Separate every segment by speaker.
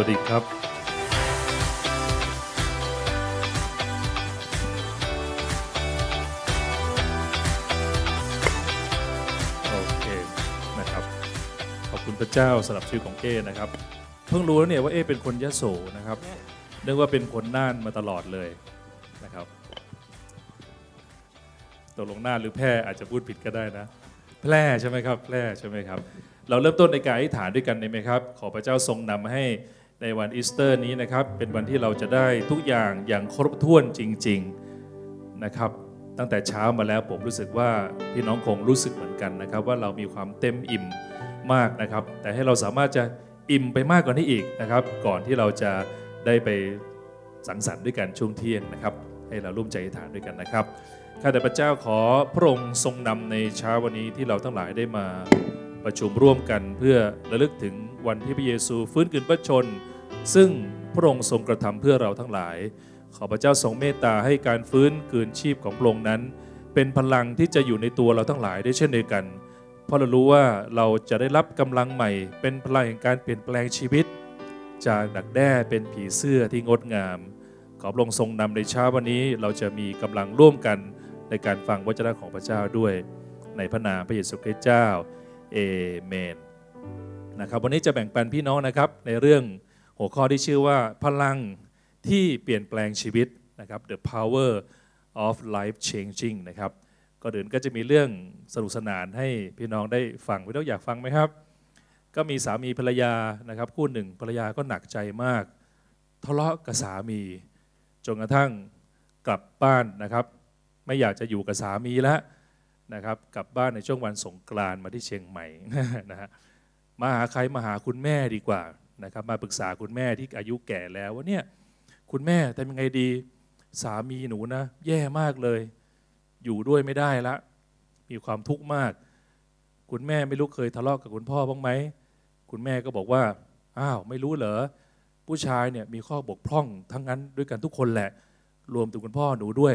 Speaker 1: วัสดีครับโอเคนะครับขอบคุณพระเจ้าสำหรับชีวิตของเอนะครับ เพิ่งรู้แล้วเนี่ยว่าเอเป็นคนยะโสนะครับนึกว่าเป็นคนน่านมาตลอดเลยนะครับตกลงน่านหรือแพร่อาจจะพูดผิดก็ได้นะ แพร่ใช่ไหมครับ แพร่ใช่ไหมครับ เราเริ่มต้นในการอธิษฐานด้วยกันได้ไหมครับ ขอพระเจ้าทรงนำให้ ในวันอีสเตอร์นี้นะครับเป็นวันที่เราจะได้ทุกอย่างอย่างครบถ้วนจริงๆนะครับ ตั้งแต่เช้ามาแล้วผมรู้สึกว่าพี่น้องคงรู้สึกเหมือนกันนะครับ ว่าเรามีความเต็มอิ่มมากนะครับ แต่ให้เราสามารถจะอิ่มไปมากกว่านี้อีกนะครับ ก่อนที่เราจะได้ไปสังสรรค์ด้วยกันช่วงเที่ยงนะครับ ให้เราร่วมใจอธิษฐานด้วยกันนะครับข้าแต่พระเจ้าขอพระองค์ทรงนำในเช้าวันนี้ที่เราทั้งหลายได้มาประชุมร่วมกันเพื่อระลึกถึงวันที่พระเยซูฟื้นคืนพระชน ซึ่งพระองค์ทรงกระทำเพื่อเราทั้งหลาย ขอพระเจ้าทรงเมตตาให้การฟื้นคืนชีพของพระองค์นั้น เป็นพลังที่จะอยู่ในตัวเราทั้งหลายได้เช่นเดียวกัน เพราะเรารู้ว่าเราจะได้รับกำลังใหม่ เป็นพลังแห่งการเปลี่ยนแปลงชีวิต จากดักแด้เป็นผีเสื้อที่งดงาม ขอพระองค์ทรงนำในเช้าวันนี้เราจะมีกำลังร่วมกันในการฟังวจนะของพระเจ้าด้วย ในพระนามพระเยซูคริสต์เจ้าเอเมนนะครับวันนี้จะแบ่งปันพี่น้องนะครับในเรื่อง หัวข้อที่ชื่อว่าพลังที่เปลี่ยนแปลงชีวิตนะครับ the power of life changing นะครับก็เดินก็จะมีเรื่องสนุกสนานให้พี่น้องได้ฟังพี่น้องอยากฟังไหมครับ ก็มีสามีภรรยานะครับคู่หนึ่งภรรยาก็หนักใจมาก ทะเลาะกับสามีจนกระทั่งกลับบ้านนะครับ ไม่อยากจะอยู่กับสามีแล้วนะครับกลับบ้านในช่วงวันสงกรานต์มาที่เชียงใหม่นะฮะมาหาใครมาหาคุณแม่ดีกว่า นะครับมาปรึกษาคุณแม่ที่อายุแก่แล้วว่าเนี่ยคุณแม่ทำยังไงดีสามีหนูนะ แย่มากเลย อยู่ด้วยไม่ได้ละ มีความทุกข์มาก คุณแม่ไม่รู้เคยทะเลาะกับคุณพ่อบ้างไหมคุณแม่ก็บอกว่าอ้าวไม่รู้เหรอผู้ชายเนี่ยมีข้อบกพร่องทั้งนั้นด้วยกันทุกคนแหละ รวมถึงคุณพ่อหนูด้วย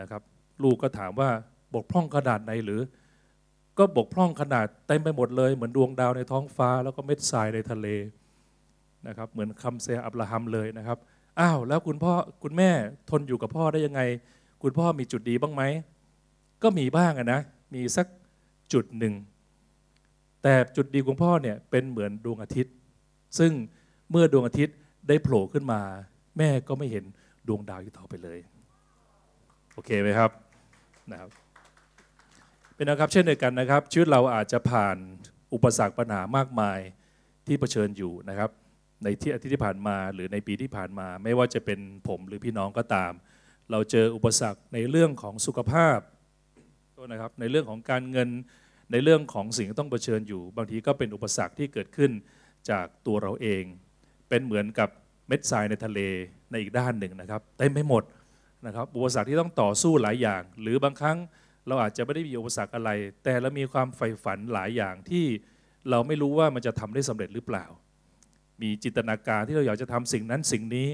Speaker 1: นะครับ ลูกก็ถามว่าบกพร่องขนาดไหนหรือ ก็บกพร่องขนาดเต็มไปหมดเลยเหมือนดวงดาวในท้องฟ้า แล้วก็เม็ดทรายในทะเล นะครับเหมือนคำเซอับราฮัมเลยนะครับอ้าวแล้วคุณพ่อคุณแม่ทนอยู่กับพ่อได้ยังไง คุณพ่อมีจุดดีบ้างไหมก็มีบ้างนะ มีสักจุดหนึ่ง แต่จุดดีของพ่อเนี่ยเป็นเหมือนดวงอาทิตย์ ซึ่งเมื่อดวงอาทิตย์ได้โผล่ขึ้นมา แม่ก็ไม่เห็นดวงดาวอีกต่อไปเลย โอเคไหมครับนะครับเป็นนะครับเช่นเดียวกันนะครับ ชีวิตเราอาจจะผ่านอุปสรรคปัญหามากมายที่เผชิญอยู่นะครับ ในที่อาทิตย์ที่ผ่านมา หรือในปีที่ผ่านมา ไม่ว่าจะเป็นผมหรือพี่น้องก็ตาม เราเจออุปสรรคในเรื่องของสุขภาพนะครับในเรื่องของการเงินในเรื่องของสิ่งที่ต้องเผชิญอยู่ บางทีก็เป็นอุปสรรคที่เกิดขึ้นจากตัวเราเอง เป็นเหมือนกับเม็ดทรายในทะเลในอีกด้านหนึ่งนะครับเต็มไปหมดนะครับอุปสรรคที่ต้องต่อสู้หลายอย่าง หรือบางครั้งเราอาจจะไม่ได้มีอุปสรรคอะไร แต่เรามีความใฝ่ฝันหลายอย่างที่เราไม่รู้ว่ามันจะทำได้สำเร็จหรือเปล่า มีจินตนาการที่เราอยากจะทำสิ่งนั้นสิ่งนี้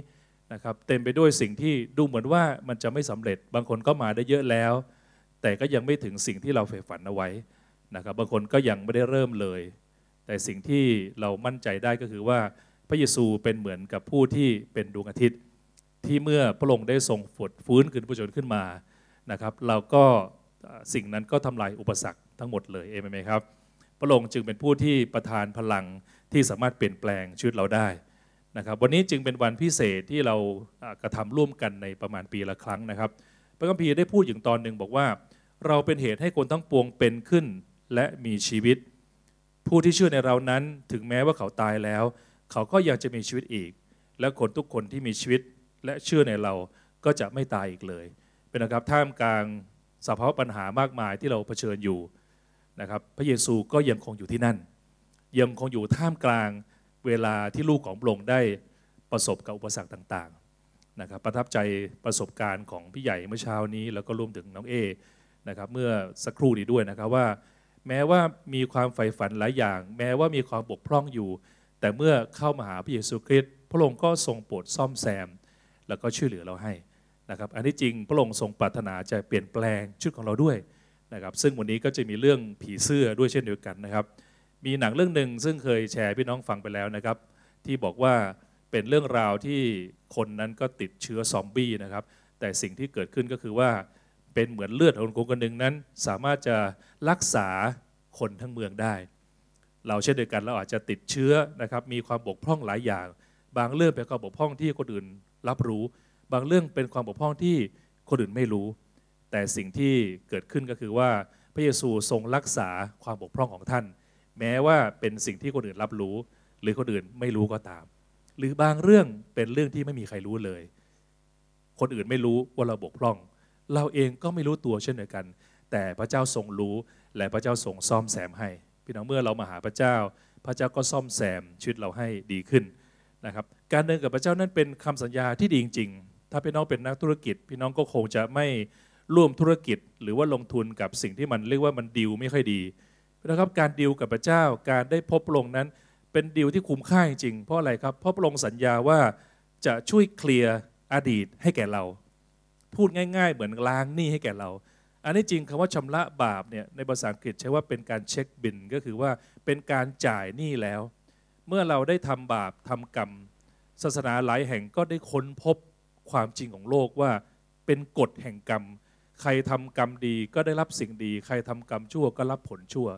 Speaker 1: นะครับเต็มไปด้วยสิ่งที่ดูเหมือนว่ามันจะไม่สำเร็จ บางคนก็มาได้เยอะแล้ว แต่ก็ยังไม่ถึงสิ่งที่เราใฝ่ฝันเอาไว้นะครับบางคนก็ยังไม่ได้เริ่มเลย แต่สิ่งที่เรามั่นใจได้ก็คือว่าพระเยซูเป็นเหมือนกับผู้ที่เป็นดวงอาทิตย์ ที่เมื่อพระองค์ได้ทรงฝดฟื้นคืนพระชนขึ้นมานะครับ เราก็สิ่งนั้นก็ทำลายอุปสรรคทั้งหมดเลยเอเมนไหมครับ พระองค์จึงเป็นผู้ที่ประทานพลัง ที่สามารถเปลี่ยนแปลงชีวิตเราได้นะครับวันนี้จึงเป็นวันพิเศษที่เรากระทำร่วมกันในประมาณปีละครั้งนะครับ พระคัมภีร์ได้พูดอย่างตอนหนึ่งบอกว่า เราเป็นเหตุให้คนทั้งปวงเป็นขึ้นและมีชีวิต ผู้ที่เชื่อในเรานั้นถึงแม้ว่าเขาตายแล้ว เขาก็ยังจะมีชีวิตอีก และคนทุกคนที่มีชีวิตและเชื่อในเราก็จะไม่ตายอีกเลย เป็นนะครับท่ามกลางสภาวะปัญหามากมายที่เราเผชิญอยู่นะครับ พระเยซูก็ยังคงอยู่ที่นั่น ยังคงอยู่ท่ามกลางเวลาที่ลูกของพระองค์ได้ประสบกับอุปสรรคต่างๆนะครับประทับใจประสบการณ์ของพี่ใหญ่เมื่อเช้านี้ แล้วก็รวมถึงน้องเอนะครับเมื่อสักครู่นี้ด้วยนะครับว่า แม้ว่ามีความใฝ่ฝันหลายอย่าง แม้ว่ามีความบกพร่องอยู่ แต่เมื่อเข้ามาหาพระเยซูคริสต์พระองค์ก็ทรงโปรดซ่อมแซม แล้วก็ช่วยเหลือเราให้นะครับอันที่จริงพระองค์ทรงปรารถนาจะเปลี่ยนแปลงชุดของเราด้วยนะครับซึ่งวันนี้ก็จะมีเรื่องผีเสื้อด้วยเช่นเดียวกันนะครับ มีหนังเรื่องหนึ่งซึ่งเคยแชร์พี่น้องฟังไปแล้วนะครับ ที่บอกว่าเป็นเรื่องราวที่คนนั้นก็ติดเชื้อซอมบี้นะครับ แต่สิ่งที่เกิดขึ้นก็คือว่าเป็นเหมือนเลือดของคนคนหนึ่งนั้น สามารถจะรักษาคนทั้งเมืองได้ เราเช่นเดียวกันเราอาจจะติดเชื้อนะครับ มีความบกพร่องหลายอย่าง บางเรื่องเป็นความบกพร่องที่คนอื่นรับรู้ บางเรื่องเป็นความบกพร่องที่คนอื่นไม่รู้ แต่สิ่งที่เกิดขึ้นก็คือว่าพระเยซูทรงรักษาความบกพร่องของท่าน แม้ว่าเป็นสิ่งที่คนอื่นรับรู้ หรือคนอื่นไม่รู้ก็ตาม หรือบางเรื่องเป็นเรื่องที่ไม่มีใครรู้เลย คนอื่นไม่รู้ว่าเราบกพร่อง เราเองก็ไม่รู้ตัวเช่นเดียวกัน แต่พระเจ้าทรงรู้ และพระเจ้าทรงซ่อมแซมให้ พี่น้องเมื่อเรามาหาพระเจ้า พระเจ้าก็ซ่อมแซมชีวิตเราให้ดีขึ้นนะครับการเดินกับพระเจ้านั้นเป็นคำสัญญาที่ดีจริงๆ ถ้าพี่น้องเป็นนักธุรกิจ พี่น้องก็คงจะไม่ร่วมธุรกิจหรือว่าลงทุนกับสิ่งที่มันเรียกว่ามันดีลไม่ค่อยดี นะครับการดีลกับพระเจ้าการได้พบพระองค์นั้น เป็นดีลที่คุ้มค่าจริงเพราะอะไรครับเพราะพระองค์สัญญาว่าจะช่วยเคลียร์อดีตให้แก่เรา พูดง่าย ๆ เหมือนล้างหนี้ให้แก่เรา อันนี้จริงคำว่าชำระบาปเนี่ยในภาษาอังกฤษใช้ว่าเป็นการเช็คบินก็คือว่าเป็นการจ่ายหนี้แล้ว เมื่อเราได้ทำบาปทำกรรม ศาสนาหลายแห่งก็ได้ค้นพบความจริงของโลกว่าเป็นกฎแห่งกรรม ใครทำกรรมดีก็ได้รับสิ่งดี ใครทำกรรมชั่วก็รับผลชั่ว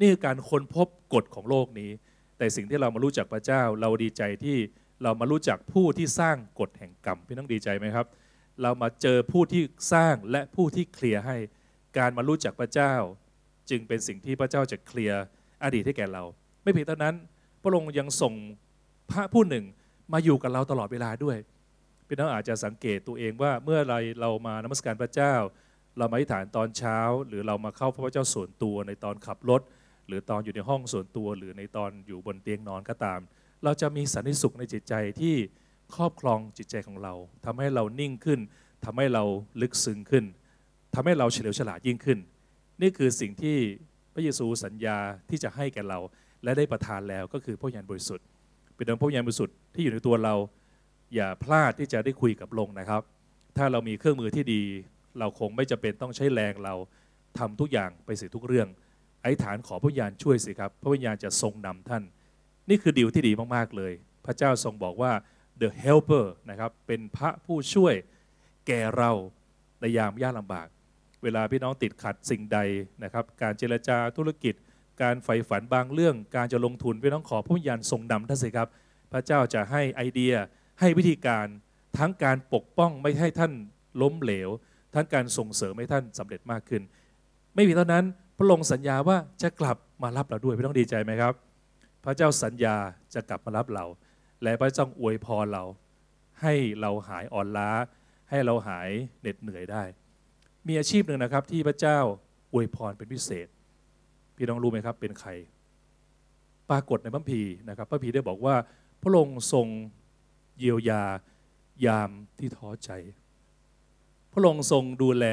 Speaker 1: นี่คือการค้นพบกฎของโลกนี้ แต่สิ่งที่เรามารู้จักพระเจ้า เราดีใจที่เรามารู้จักผู้ที่สร้างกฎแห่งกรรมพี่น้องดีใจไหมครับ เรามาเจอผู้ที่สร้างและผู้ที่เคลียร์ให้การมารู้จักพระเจ้า จึงเป็นสิ่งที่พระเจ้าจะเคลียร์อดีตให้แก่เรา ไม่เพียงเท่านั้น พระองค์ยังส่งพระผู้หนึ่งมาอยู่กับเราตลอดเวลาด้วยพี่น้องอาจจะสังเกตตัวเองว่าเมื่อไรเรามานมัสการพระเจ้า เรามาอธิษฐานตอนเช้า หรือเรามาเข้าพระเจ้าส่วนตัวในตอนขับรถ หรือตอนอยู่ในห้องส่วนตัว หรือในตอนอยู่บนเตียงนอนก็ตาม เราจะมีสันติสุขในจิตใจที่ครอบครองจิตใจของเราทำให้เรานิ่งขึ้นทำให้เราลึกซึ้งขึ้นทำให้เราเฉลียวฉลาดยิ่งขึ้น นี่คือสิ่งที่พระเยซูสัญญาที่จะให้แก่เรา และได้ประทานแล้วก็คือพระวิญญาณบริสุทธิ์ เป็นองพระวิญญาณบริสุทธิ์ที่อยู่ในตัวเรา อย่าพลาดที่จะได้คุยกับลงนะครับ ถ้าเรามีเครื่องมือที่ดี เราคงไม่จำเป็นต้องใช้แรงเราทำทุกอย่างไปสิทุกเรื่อง ไอธิษฐานขอพระวิญญาณช่วยสิครับ พระวิญญาณจะทรงนำท่าน นี่คือดีลที่ดีมากๆเลย พระเจ้าทรงบอกว่า the helper นะครับเป็นพระผู้ช่วยแก่เราในยามยากลำบาก เวลาพี่น้องติดขัดสิ่งใดนะครับ การเจรจาธุรกิจ การใฝ่ฝันบางเรื่อง การจะลงทุนพี่น้องขอพระวิญญาณทรงนำท่านสิครับ พระเจ้าจะให้ไอเดียให้วิธีการทั้งการปกป้องไม่ให้ท่านล้มเหลว ทั้งการส่งเสริมให้ท่านสำเร็จมากขึ้น ไม่เพียงเท่านั้น พระองค์สัญญาว่าจะกลับมารับเราด้วยพี่ต้องดีใจไหมครับ พระเจ้าสัญญาจะกลับมารับเรา และพระเจ้าอวยพรเรา ให้เราหายอ่อนล้า ให้เราหายเหน็ดเหนื่อยได้ มีอาชีพหนึ่งนะครับ ที่พระเจ้าอวยพรเป็นพิเศษ พี่น้องรู้ไหมครับ เป็นใคร ปรากฏในพระพีนะครับ พระพีได้บอกว่า พระองค์ทรงเยียวยายามที่ท้อใจ พระองค์ทรงดูแล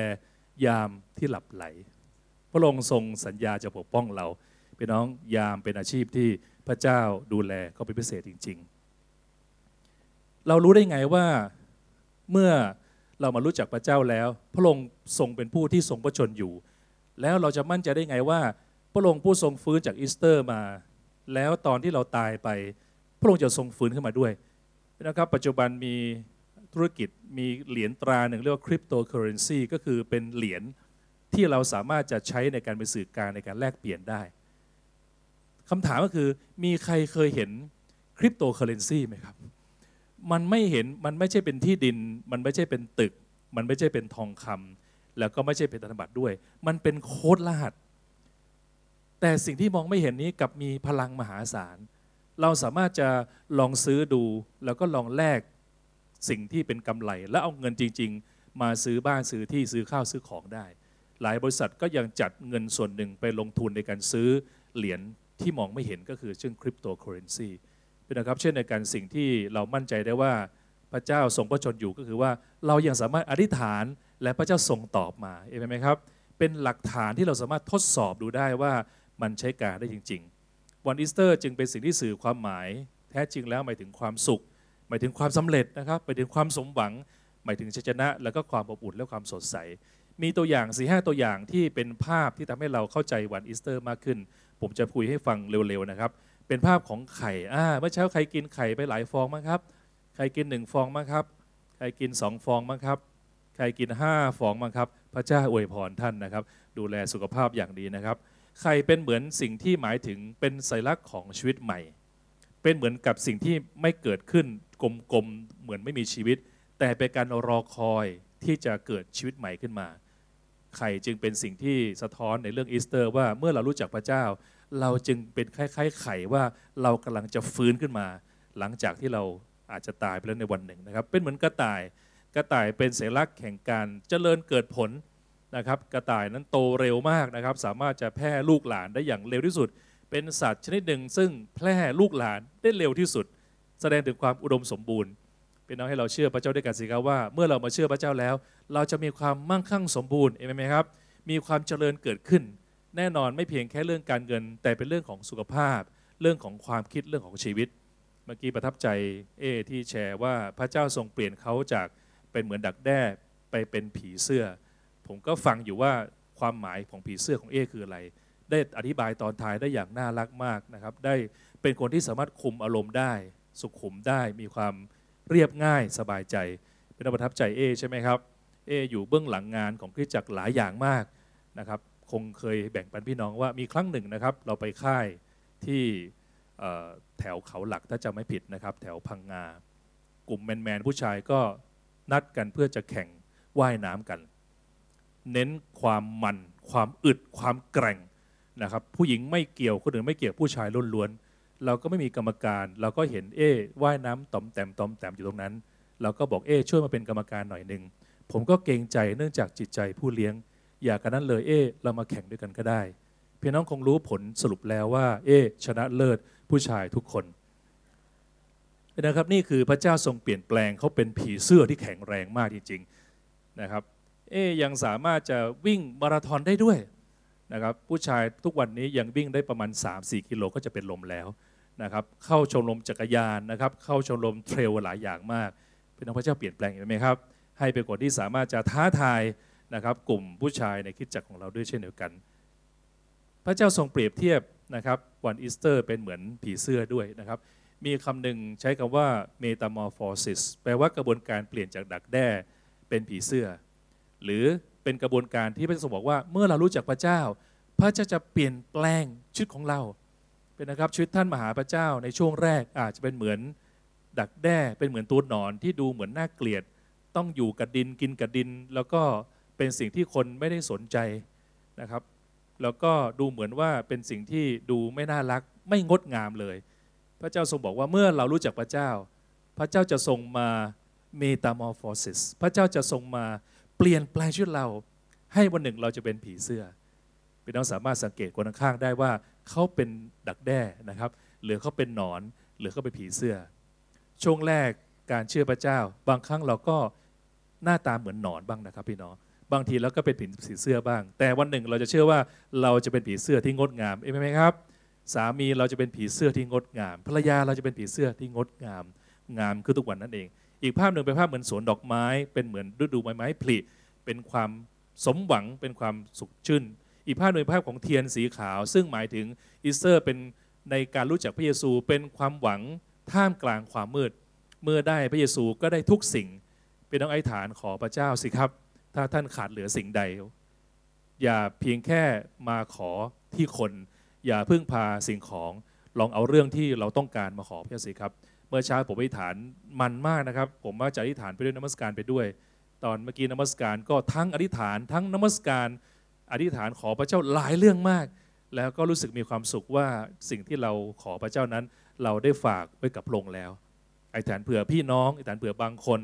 Speaker 1: ยามที่หลับไหล ระองค์ทรงสัญญาจะปกป้องเราพี่น้องยามเป็นอาชีพที่พระเจ้าดูแลก็เป็นพิเศษจริง ๆ เรารู้ได้ไงว่าเมื่อเรามารู้จักพระเจ้าแล้ว พระองค์ทรงเป็นผู้ที่ทรงพระชนอยู่ แล้วเราจะมั่นใจได้ไงว่า พระองค์ผู้ทรงฟื้นจากอีสเตอร์มา แล้วตอนที่เราตายไป พระองค์จะทรงฟื้นขึ้นมาด้วยนะครับปัจจุบันมีธุรกิจมีเหรียญตราหนึ่งเรียกว่าคริปโตเคอเรนซีก็คือเป็นเหรียญ ที่เราสามารถจะใช้ในการเป็นสื่อกลางในการแลกเปลี่ยนได้คำถามก็คือมีใครเคยเห็นคริปโตเคอเรนซีไหมครับ มันไม่เห็นมันไม่ใช่เป็นที่ดิน มันไม่ใช่เป็นตึก มันไม่ใช่เป็นทองคำแล้วก็ไม่ใช่เป็นธนบัตรด้วย มันเป็นโค้ดรหัส แต่สิ่งที่มองไม่เห็นนี้กับมีพลังมหาศาล เราสามารถจะลองซื้อดู แล้วก็ลองแลกสิ่งที่เป็นกำไร แล้วเอาเงินจริง ๆ มาซื้อบ้านซื้อที่ซื้อข้าวซื้อของได้ หลายบริษัทก็ยังจัดเงินส่วนหนึ่งไปลงทุนในการซื้อเหรียญที่มองไม่เห็นก็คือเช่นคริปโตเคอเรนซีนะครับเช่นในการสิ่งที่เรามั่นใจได้ว่าพระเจ้าทรงพระชนม์อยู่ก็คือว่าเรายังสามารถอธิษฐานและพระเจ้าทรงตอบมาเห็นไหมครับเป็นหลักฐานที่เราสามารถทดสอบดูได้ว่ามันใช้การได้จริง ๆ วันอีสเตอร์จึงเป็นสิ่งที่สื่อความหมาย แท้จริงแล้วหมายถึงความสุข หมายถึงความสำเร็จนะครับหมายถึงความสมหวัง หมายถึงชัยชนะ แล้วก็ความอบอุ่นและความสดใส มีตัวอย่าง4ีหตัวอย่างที่เป็นภาพที่ทำให้เราเข้าใจวันอีสเตอร์มากขึ้น ผมจะคุยให้ฟังเร็วๆนะครับ เป็นภาพของไข่อ่าเมื่อเช้าใครกินไข่ไปหลายฟองมั้งครับ ใครกินหนึ่งฟองมั้งครับ ใครกินสองฟองมั้งครับ ใครกินห้าฟองมั้งครับ พระเจ้าอวยพรท่านนะครับ ดูแลสุขภาพอย่างดีนะครับ ไข่เป็นเหมือนสิ่งที่หมายถึงเป็นสัญลักษณ์ของชีวิตใหม่ เป็นเหมือนกับสิ่งที่ไม่เกิดขึ้นกลมๆเหมือนไม่มีชีวิต แต่เป็นการรอคอยที่จะเกิดชีวิตใหม่ขึ้นมา ไข่จึงเป็นสิ่งที่สะท้อนในเรื่องอีสเตอร์ ว่าเมื่อเรารู้จักพระเจ้า เราจึงเป็นคล้ายๆไข่ว่าเรากำลังจะฟื้นขึ้นมา หลังจากที่เราอาจจะตายไปแล้วในวันหนึ่งนะครับ เป็นเหมือนกระต่ายกระต่ายเป็นสัญลักษณ์แห่งการเจริญเกิดผลนะครับกระต่ายนั้นโตเร็วมากนะครับ สามารถจะแพร่ลูกหลานได้อย่างเร็วที่สุด เป็นสัตว์ชนิดหนึ่ง ซึ่งแพร่ลูกหลานได้เร็วที่สุด แสดงถึงความอุดมสมบูรณ์ เป็นเอาให้เราเชื่อพระเจ้าด้วยกันสิครับว่า เมื่อเรามาเชื่อพระเจ้าแล้ว เราจะมีความมั่งคั่งสมบูรณ์เองไหมครับ มีความเจริญเกิดขึ้น แน่นอนไม่เพียงแค่เรื่องการเงิน แต่เป็นเรื่องของสุขภาพ เรื่องของความคิดเรื่องของชีวิต เมื่อกี้ประทับใจเอที่แชร์ว่าพระเจ้าทรงเปลี่ยนเขาจากเป็นเหมือนดักแด้ไปเป็นผีเสื้อ ผมก็ฟังอยู่ว่าความหมายของผีเสื้อของเอคืออะไร ได้อธิบายตอนท้ายได้อย่างน่ารักมากนะครับ ได้เป็นคนที่สามารถคุมอารมณ์ได้ สุขุมได้มีความเรียบง่ายสบายใจ เป็นประทับใจเอใช่ไหมครับ เออยู่เบื้องหลังงานของคริสตจักรหลายอย่างมากนะครับ คงเคยแบ่งปันพี่น้องว่ามีครั้งหนึ่งนะครับ เราไปค่ายที่แถวเขาหลักถ้าจำไม่ผิดนะครับ แถวพังงา กลุ่มแมนๆผู้ชายก็นัดกันเพื่อจะแข่งว่ายน้ำกัน เน้นความมันความอึดความแกร่งนะครับ ผู้หญิงไม่เกี่ยวคนอื่นไม่เกี่ยวผู้ชายล้วนๆเราก็ไม่มีกรรมการ เราก็เห็นเอ้ว่ายน้ำต่อมแต้มต่อมแต้มอยู่ตรงนั้น เราก็บอกเอ้ช่วยมาเป็นกรรมการหน่อยหนึ่ง ผมก็เกรงใจเนื่องจากจิตใจผู้เลี้ยง อยากกันนั้นเลยเอ้เรามาแข่งด้วยกันก็ได้พี่น้องคงรู้ผลสรุปแล้วว่า เอ้ชนะเลิศผู้ชายทุกคนนะครับนี่คือพระเจ้าทรงเปลี่ยนแปลงเขาเป็นผีเสื้อที่แข็งแรงมากจริงๆนะครับเอ้ยังสามารถจะวิ่งมาราธอนได้ด้วยนะครับผู้ชายทุกวันนี้ยังวิ่งได้ประมาณ 3-4 กิโลก็จะเป็นลมแล้วนะครับเข้าชมรมจักรยานนะครับเข้าชมรมเทรลหลายอย่างมากเป็นน้องพระเจ้าเปลี่ยนแปลงเห็นไหมครับ ให้เป็นคนที่สามารถจะท้าทายนะครับกลุ่มผู้ชายในคิดจักรของเราด้วยเช่นเดียวกัน พระเจ้าทรงเปรียบเทียบนะครับวันอีสเตอร์เป็นเหมือนผีเสื้อด้วยนะครับมีคำหนึ่งใช้คำว่า metamorphosis แปลว่ากระบวนการเปลี่ยนจากดักแด้เป็นผีเสื้อ หรือเป็นกระบวนการที่พระเจ้าทรงบอกว่าเมื่อเรารู้จักพระเจ้า พระเจ้าจะเปลี่ยนแปลงชีวิตของเราเป็นนะครับชีวิตท่านมหาพระเจ้าในช่วงแรกอาจจะเป็นเหมือนดักแด้เป็นเหมือนตัวหนอนที่ดูเหมือนน่าเกลียด ต้องอยู่กับดินกินกับดิน แล้วก็เป็นสิ่งที่คนไม่ได้สนใจนะครับ แล้วก็ดูเหมือนว่าเป็นสิ่งที่ดูไม่น่ารักไม่งดงามเลย พระเจ้าทรงบอกว่าเมื่อเรารู้จักพระเจ้า พระเจ้าจะทรงมาเมตามอร์ฟอสิสพระเจ้าจะทรงมาเปลี่ยนแปลงชีวิตเรา ให้วันหนึ่งเราจะเป็นผีเสื้อพี่น้องสามารถสังเกตคนข้างๆได้ว่าเขาเป็นดักแด้นะครับ หรือเขาเป็นหนอน หรือเขาเป็นผีเสื้อ ช่วงแรกการเชื่อพระเจ้า บางครั้งเราก็ หน้าตาเหมือนหนอนบ้างนะครับพี่น้องบางทีเราก็เป็นผีเสื้อบ้าง แต่วันหนึ่งเราจะเชื่อว่าเราจะเป็นผีเสื้อที่งดงามเองไหมครับ สามีเราจะเป็นผีเสื้อที่งดงามภรรยาเราจะเป็นผีเสื้อที่งดงาม งามคือทุกวันนั่นเอง อีกภาพหนึ่งเป็นภาพเหมือนสวนดอกไม้ เป็นเหมือนฤดูใบไม้ผลิเป็นความสมหวังเป็นความสุขชื่น อีกภาพหนึ่งเป็นภาพของเทียนสีขาว ซึ่งหมายถึงอีสเตอร์เป็นในการรู้จักพระเยซูเป็นความหวังท่ามกลางความมืด เมื่อได้พระเยซูก็ได้ทุกสิ่ง เป็นต้องไอ้ฐานขอพระเจ้าสิครับ ถ้าท่านขาดเหลือสิ่งใด อย่าเพียงแค่มาขอที่คน อย่าพึ่งพาสิ่งของลองเอาเรื่องที่เราต้องการมาขอพระเจ้าสิครับ เมื่อเช้าผมอธิษฐานมันมากนะครับ ผมว่าจะอธิษฐานไปด้วยนมัสการไปด้วย ตอนเมื่อกี้นมัสการก็ทั้งอธิษฐาน ทั้งนมัสการอธิษฐานขอพระเจ้าหลายเรื่องมาก แล้วก็รู้สึกมีความสุขว่าสิ่งที่เราขอพระเจ้านั้น เราได้ฝากไว้กับพระองค์แล้วอธิษฐานเผื่อพี่น้องอธิษฐานเผื่อบางคน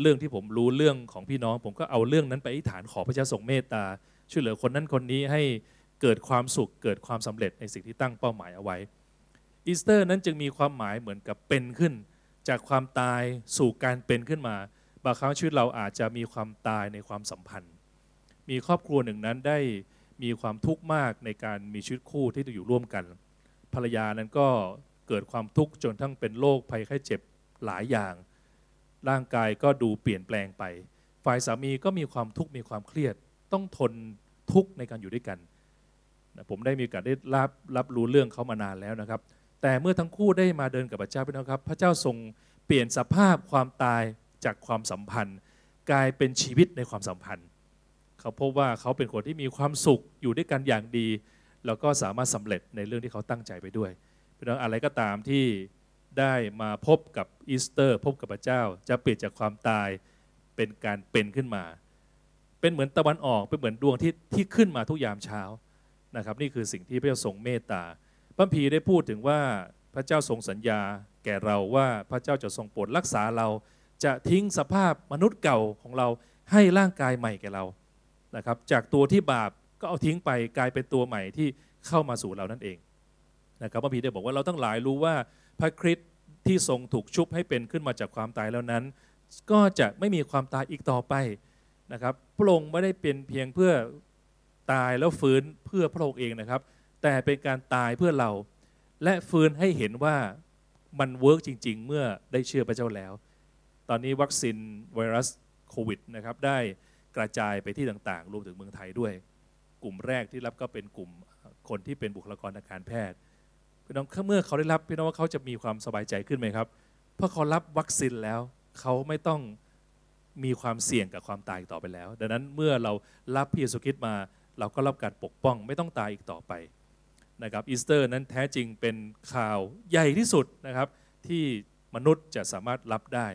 Speaker 1: เรื่องที่ผมรู้เรื่องของพี่น้อง ผมก็เอาเรื่องนั้นไปอธิษฐานขอพระเจ้าทรงเมตตา ช่วยเหลือคนนั้นคนนี้ให้เกิดความสุขเกิดความสำเร็จในสิ่งที่ตั้งเป้าหมายเอาไว้อีสเตอร์นั้นจึงมีความหมายเหมือนกับเป็นขึ้น จากความตายสู่การเป็นขึ้นมา บางครั้งชีวิตเราอาจจะมีความตายในความสัมพันธ์ มีครอบครัวหนึ่งนั้นได้มีความทุกข์มากในการมีชีวิตคู่ที่จะอยู่ร่วมกัน ภรรยานั้นก็เกิดความทุกข์จนทั้งเป็นโรคภัยไข้เจ็บหลายอย่าง ร่างกายก็ดูเปลี่ยนแปลงไป ฝ่ายสามีก็มีความทุกข์มีความเครียด ต้องทนทุกข์ในการอยู่ด้วยกันนะผมได้มีโอกาสได้รับรับรู้เรื่องเขามานานแล้วนะครับ แต่เมื่อทั้งคู่ได้มาเดินกับพระเจ้าพี่น้องครับ พระเจ้าทรงเปลี่ยนสภาพความตายจากความสัมพันธ์ กลายเป็นชีวิตในความสัมพันธ์ เขาพบว่าเขาเป็นคนที่มีความสุขอยู่ด้วยกันอย่างดี แล้วก็สามารถสำเร็จในเรื่องที่เขาตั้งใจไปด้วยพี่น้องอะไรก็ตามที่ ได้มาพบกับอีสเตอร์ พบกับพระเจ้า จะเปลี่ยนจากความตายเป็นการเป็นขึ้นมา เป็นเหมือนตะวันออกเป็นเหมือนดวงที่ที่ขึ้นมาทุกยามเช้านะครับ นี่คือสิ่งที่พระเจ้าทรงเมตตาพระพีร์ได้พูดถึงว่าพระเจ้าทรงสัญญา แก่เราว่าพระเจ้าจะทรงโปรดรักษาเรา จะทิ้งสภาพมนุษย์เก่าของเราให้ร่างกายใหม่แก่เรานะครับ จากตัวที่บาปก็เอาทิ้งไปกลายเป็นตัวใหม่ที่เข้ามาสู่เรานั่นเองนะครับพระคัมภีร์ได้บอกว่าเราทั้งหลายรู้ว่า พระคริสต์ที่ทรงถูกชุบให้เป็นขึ้นมาจากความตายแล้วนั้น ก็จะไม่มีความตายอีกต่อไปนะครับพระองค์ไม่ได้เป็นเพียงเพื่อตายแล้วฟื้นเพื่อพระองค์เองนะครับ แต่เป็นการตายเพื่อเรา และฟื้นให้เห็นว่ามัน work จริง ๆ เมื่อได้เชื่อพระเจ้าแล้ว ตอนนี้วัคซีนไวรัสโควิดนะครับได้กระจายไปที่ต่างๆ รวมถึงเมืองไทยด้วย กลุ่มแรกที่รับก็เป็นกลุ่มคนที่เป็นบุคลากรทางการแพทย์ พี่น้องเมื่อเขาได้รับพี่น้องว่าเขาจะมีความสบายใจขึ้นไหมครับ เพราะเขารับวัคซีนแล้ว เขาไม่ต้องมีความเสี่ยงกับความตายต่อไปแล้ว ดังนั้นเมื่อเรารับพระเยซูคริสต์มาเราก็รับการปกป้องไม่ต้องตายอีกต่อไปนะครับอีสเตอร์นั้นแท้จริงเป็นข่าวใหญ่ที่สุดนะครับ ที่มนุษย์จะสามารถรับได้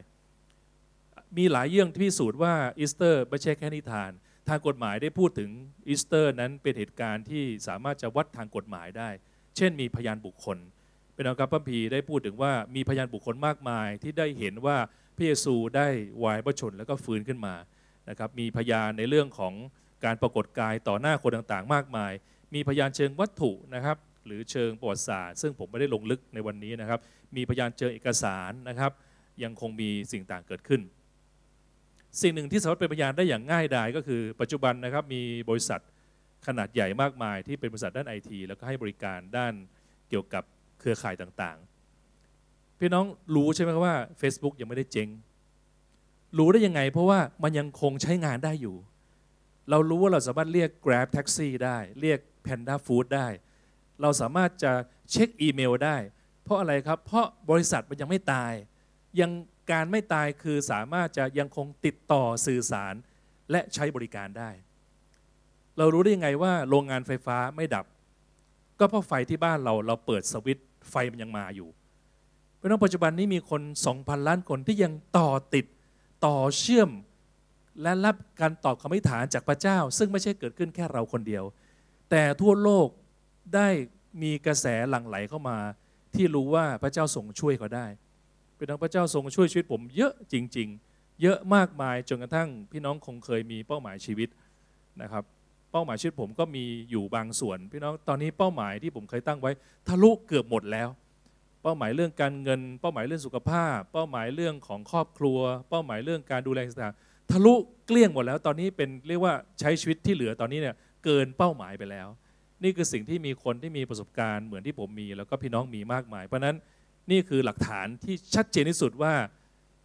Speaker 1: มีหลายเรื่องที่พิสูจน์ว่าอีสเตอร์ไม่ใช่แค่นิทาน ทางกฎหมายได้พูดถึงอีสเตอร์นั้นเป็นเหตุการณ์ที่สามารถจะวัดทางกฎหมายได้ เช่นมีพยานบุคคล เป็นในพระคัมภีร์ได้พูดถึงว่ามีพยานบุคคลมากมายที่ได้เห็นว่าพระเยซูได้วายพระชนม์แล้วก็ฟื้นขึ้นมานะครับมีพยานในเรื่องของการปรากฏกายต่อหน้าคนต่างๆ มากมาย มีพยานเชิงวัตถุนะครับหรือเชิงประวัติศาสตร์ซึ่งผมไม่ได้ลงลึกในวันนี้นะครับ มีพยานเชิงเอกสารนะครับ ยังคงมีสิ่งต่างเกิดขึ้น สิ่งหนึ่งที่สามารถเป็นพยานได้อย่างง่ายดายก็คือปัจจุบันนะครับมีบริษัท ขนาดใหญ่มากมายที่เป็นบริษัทด้านไอทีแล้วก็ให้บริการด้านเกี่ยวกับเครือข่ายต่างๆ พี่น้องรู้ใช่ไหมว่า Facebook ยังไม่ได้เจ๊งรู้ได้ยังไง เพราะว่ามันยังคงใช้งานได้อยู่ เรารู้ว่าเราสามารถเรียก Grab Taxi ได้ เรียก Panda Food ได้ เราสามารถจะเช็คอีเมลได้ เพราะอะไรครับ เพราะบริษัทมันยังไม่ตาย ยังการไม่ตายคือสามารถจะยังคงติดต่อสื่อสารและใช้บริการได้ เรารู้ได้ยังไงว่าโรงงานไฟฟ้าไม่ดับ ก็เพราะไฟที่บ้านเราเราเปิดสวิตช์ไฟมันยังมาอยู่เพราะนั้นปัจจุบันนี้มีคน 2,000 ล้านคนที่ยังต่อติดต่อเชื่อม และรับการตอบคำอธิษฐานจากพระเจ้า ซึ่งไม่ใช่เกิดขึ้นแค่เราคนเดียว แต่ทั่วโลกได้มีกระแสหลั่งไหลเข้ามา ที่รู้ว่าพระเจ้าทรงช่วยเขาได้เป็นทางพระเจ้าทรงช่วยชีวิตผมเยอะจริง ๆ เยอะมากมายจนกระทั่งพี่น้องคงเคยมีเป้าหมายชีวิตนะครับ ป้าหมายชีวิตผมก็มีอยู่บางส่วน พี่น้องตอนนี้เป้าหมายที่ผมเคยตั้งไว้ ทะลุเกือบหมดแล้ว เป้าหมายเรื่องการเงิน เป้าหมายเรื่องสุขภาพ เป้าหมายเรื่องของครอบครัว เป้าหมายเรื่องการดูแลต่างๆทะลุเกลี้ยงหมดแล้ว ตอนนี้เป็นเรียกว่าใช้ชีวิตที่เหลือตอนนี้เนี่ยเกินเป้าหมายไปแล้ว นี่คือสิ่งที่มีคนที่มีประสบการณ์เหมือนที่ผมมีแล้วก็พี่น้องมีมากมาย เพราะฉะนั้นนี่คือหลักฐานที่ชัดเจนที่สุดว่า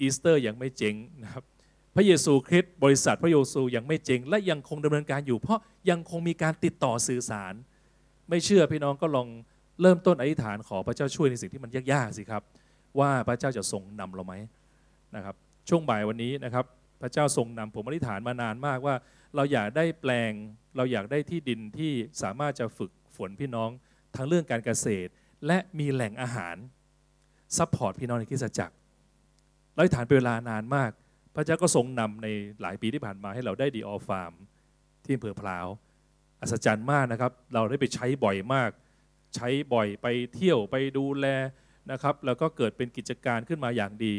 Speaker 1: อีสเตอร์ยังไม่เจ๊งนะครับ พระเยซูคริสต์บริษัทพระเยซูยังไม่เจ๊งและยังคงดำเนินการอยู่ เพราะยังคงมีการติดต่อสื่อสาร ไม่เชื่อพี่น้องก็ลองเริ่มต้นอธิษฐานขอพระเจ้าช่วยในสิ่งที่มันยากๆสิครับ ว่าพระเจ้าจะทรงนำเราไหมนะครับ ช่วงบ่ายวันนี้นะครับ พระเจ้าทรงนำผมอธิษฐานมานานมากว่า เราอยากได้แปลง เราอยากได้ที่ดินที่สามารถจะฝึกฝนพี่น้องทั้งเรื่องการเกษตร และมีแหล่งอาหาร support พี่น้องในคริสตจักรเราอธิษฐานเป็นเวลานานมาก พระเจ้าก็ทรงนำในหลายปีที่ผ่านมาให้เราได้ดีออฟาร์มที่อำเภอพลาว อัศจรรย์มากนะครับ เราได้ไปใช้บ่อยมาก ใช้บ่อยไปเที่ยวไปดูแลนะครับ แล้วก็เกิดเป็นกิจการขึ้นมาอย่างดี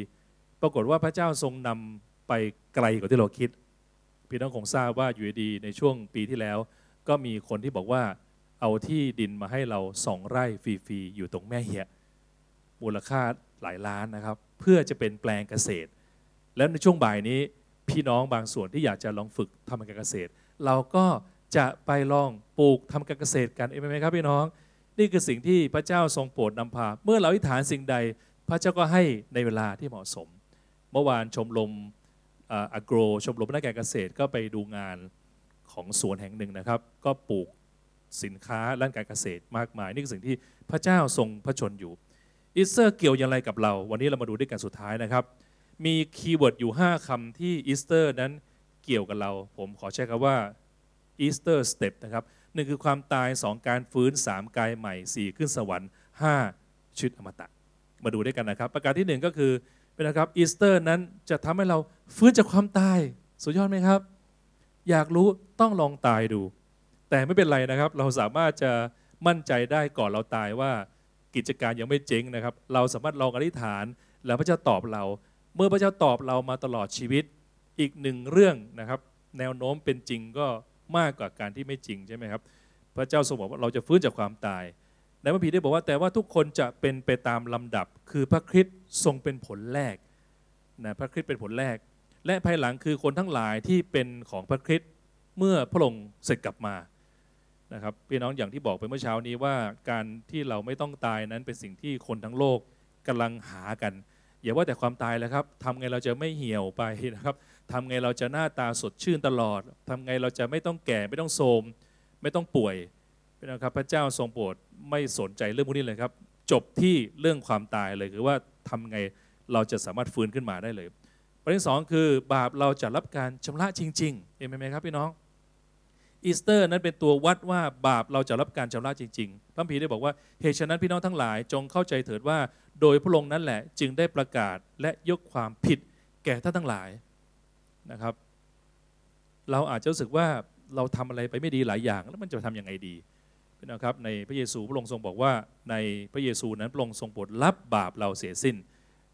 Speaker 1: ปรากฏว่าพระเจ้าทรงนำไปไกลกว่าที่เราคิด พี่น้องคงทราบว่าอยู่ดีในช่วงปีที่แล้ว ก็มีคนที่บอกว่าเอาที่ดินมาให้เราสองไร่ฟรีๆอยู่ตรงแม่เหียมูลค่าหลายล้านนะครับ เพื่อจะเป็นแปลงเกษตร แล้วในช่วงบ่ายนี้พี่น้องบางส่วนที่อยากจะลองฝึกทำการเกษตร เราก็จะไปลองปลูกทำการเกษตรกันเองไหมครับพี่น้อง นี่คือสิ่งที่พระเจ้าทรงโปรดนำพา เมื่อเราอธิษฐานสิ่งใด พระเจ้าก็ให้ในเวลาที่เหมาะสม เมื่อวานชมรมอะโกรชมรมนักการเกษตรก็ไปดูงานของสวนแห่งหนึ่งนะครับ ก็ปลูกสินค้าด้านการเกษตรมากมาย นี่คือสิ่งที่พระเจ้าทรงพระชนอยู่อีสเตอร์เกี่ยวอย่างไรกับเรา วันนี้เรามาดูด้วยกันสุดท้ายนะครับ มี keyword อยู่ 5คำที่อีสเตอร์นั้นเกี่ยวกับเรา ผมขอใช้คำว่าอีสเตอร์ step นะครับหนึ่งคือความตาย 2 การฟื้น 3 กายใหม่ 4 ขึ้นสวรรค์ 5ชีวิตอมตะ มาดูด้วยกันนะครับ ประการที่ 1 ก็คือเป็นนะครับอีสเตอร์นั้นจะทำให้เราฟื้นจากความตาย สุดยอดไหมครับ อยากรู้ต้องลองตายดู แต่ไม่เป็นไรนะครับ เราสามารถจะมั่นใจได้ก่อนเราตายว่ากิจการยังไม่เจ๊งนะครับ เราสามารถลองอธิษฐาน แล้วพระเจ้าตอบเรา เมื่อพระเจ้าตอบเรามาตลอดชีวิตอีกหนึ่งเรื่องนะครับ แนวโน้มเป็นจริงก็มากกว่าการที่ไม่จริงใช่ไหมครับ พระเจ้าทรงบอกว่าเราจะฟื้นจากความตายในพระพีได้บอกว่าแต่ว่าทุกคนจะเป็นไปตามลำดับ คือพระคริสต์ทรงเป็นผลแรกนะพระคริสต์เป็นผลแรก และภายหลังคือคนทั้งหลายที่เป็นของพระคริสต์เมื่อพระองค์เสร็จกลับมานะครับพี่น้องอย่างที่บอกไปเมื่อเช้านี้ว่าการที่เราไม่ต้องตายนั้นเป็นสิ่งที่คนทั้งโลกกำลังหากัน อย่าว่าแต่ความตายแล้วครับทำไงเราจะไม่เหี่ยวไปนะครับทำไงเราจะหน้าตาสดชื่นตลอดทำไงเราจะไม่ต้องแก่ไม่ต้องโทรมไม่ต้องป่วยนะครับ พระเจ้าทรงโปรดไม่สนใจเรื่องพวกนี้เลยครับ จบที่เรื่องความตายเลยคือว่าทำไงเราจะสามารถฟื้นขึ้นมาได้เลยประเด็นสองคือบาปเราจะรับการชำระจริงๆเห็นไหมครับพี่น้อง อีสเตอร์นั้นเป็นตัววัดว่าบาปเราจะรับการชำระจริงๆพระพีได้บอกว่าเหตุฉะนั้นพี่น้องทั้งหลายจงเข้าใจเถิดว่า โดยพระองค์นั้นแหละ จึงได้ประกาศและยกความผิดแก่ท่านทั้งหลายนะครับ เราอาจจะรู้สึกว่าเราทำอะไรไปไม่ดีหลายอย่าง แล้วมันจะทํำยังไงดีนะครับในพระเยซูพระองค์ทรงบอกว่าในพระเยซูนั้นพระองค์ทรงโปรดรับบาปเราเสียสิ้น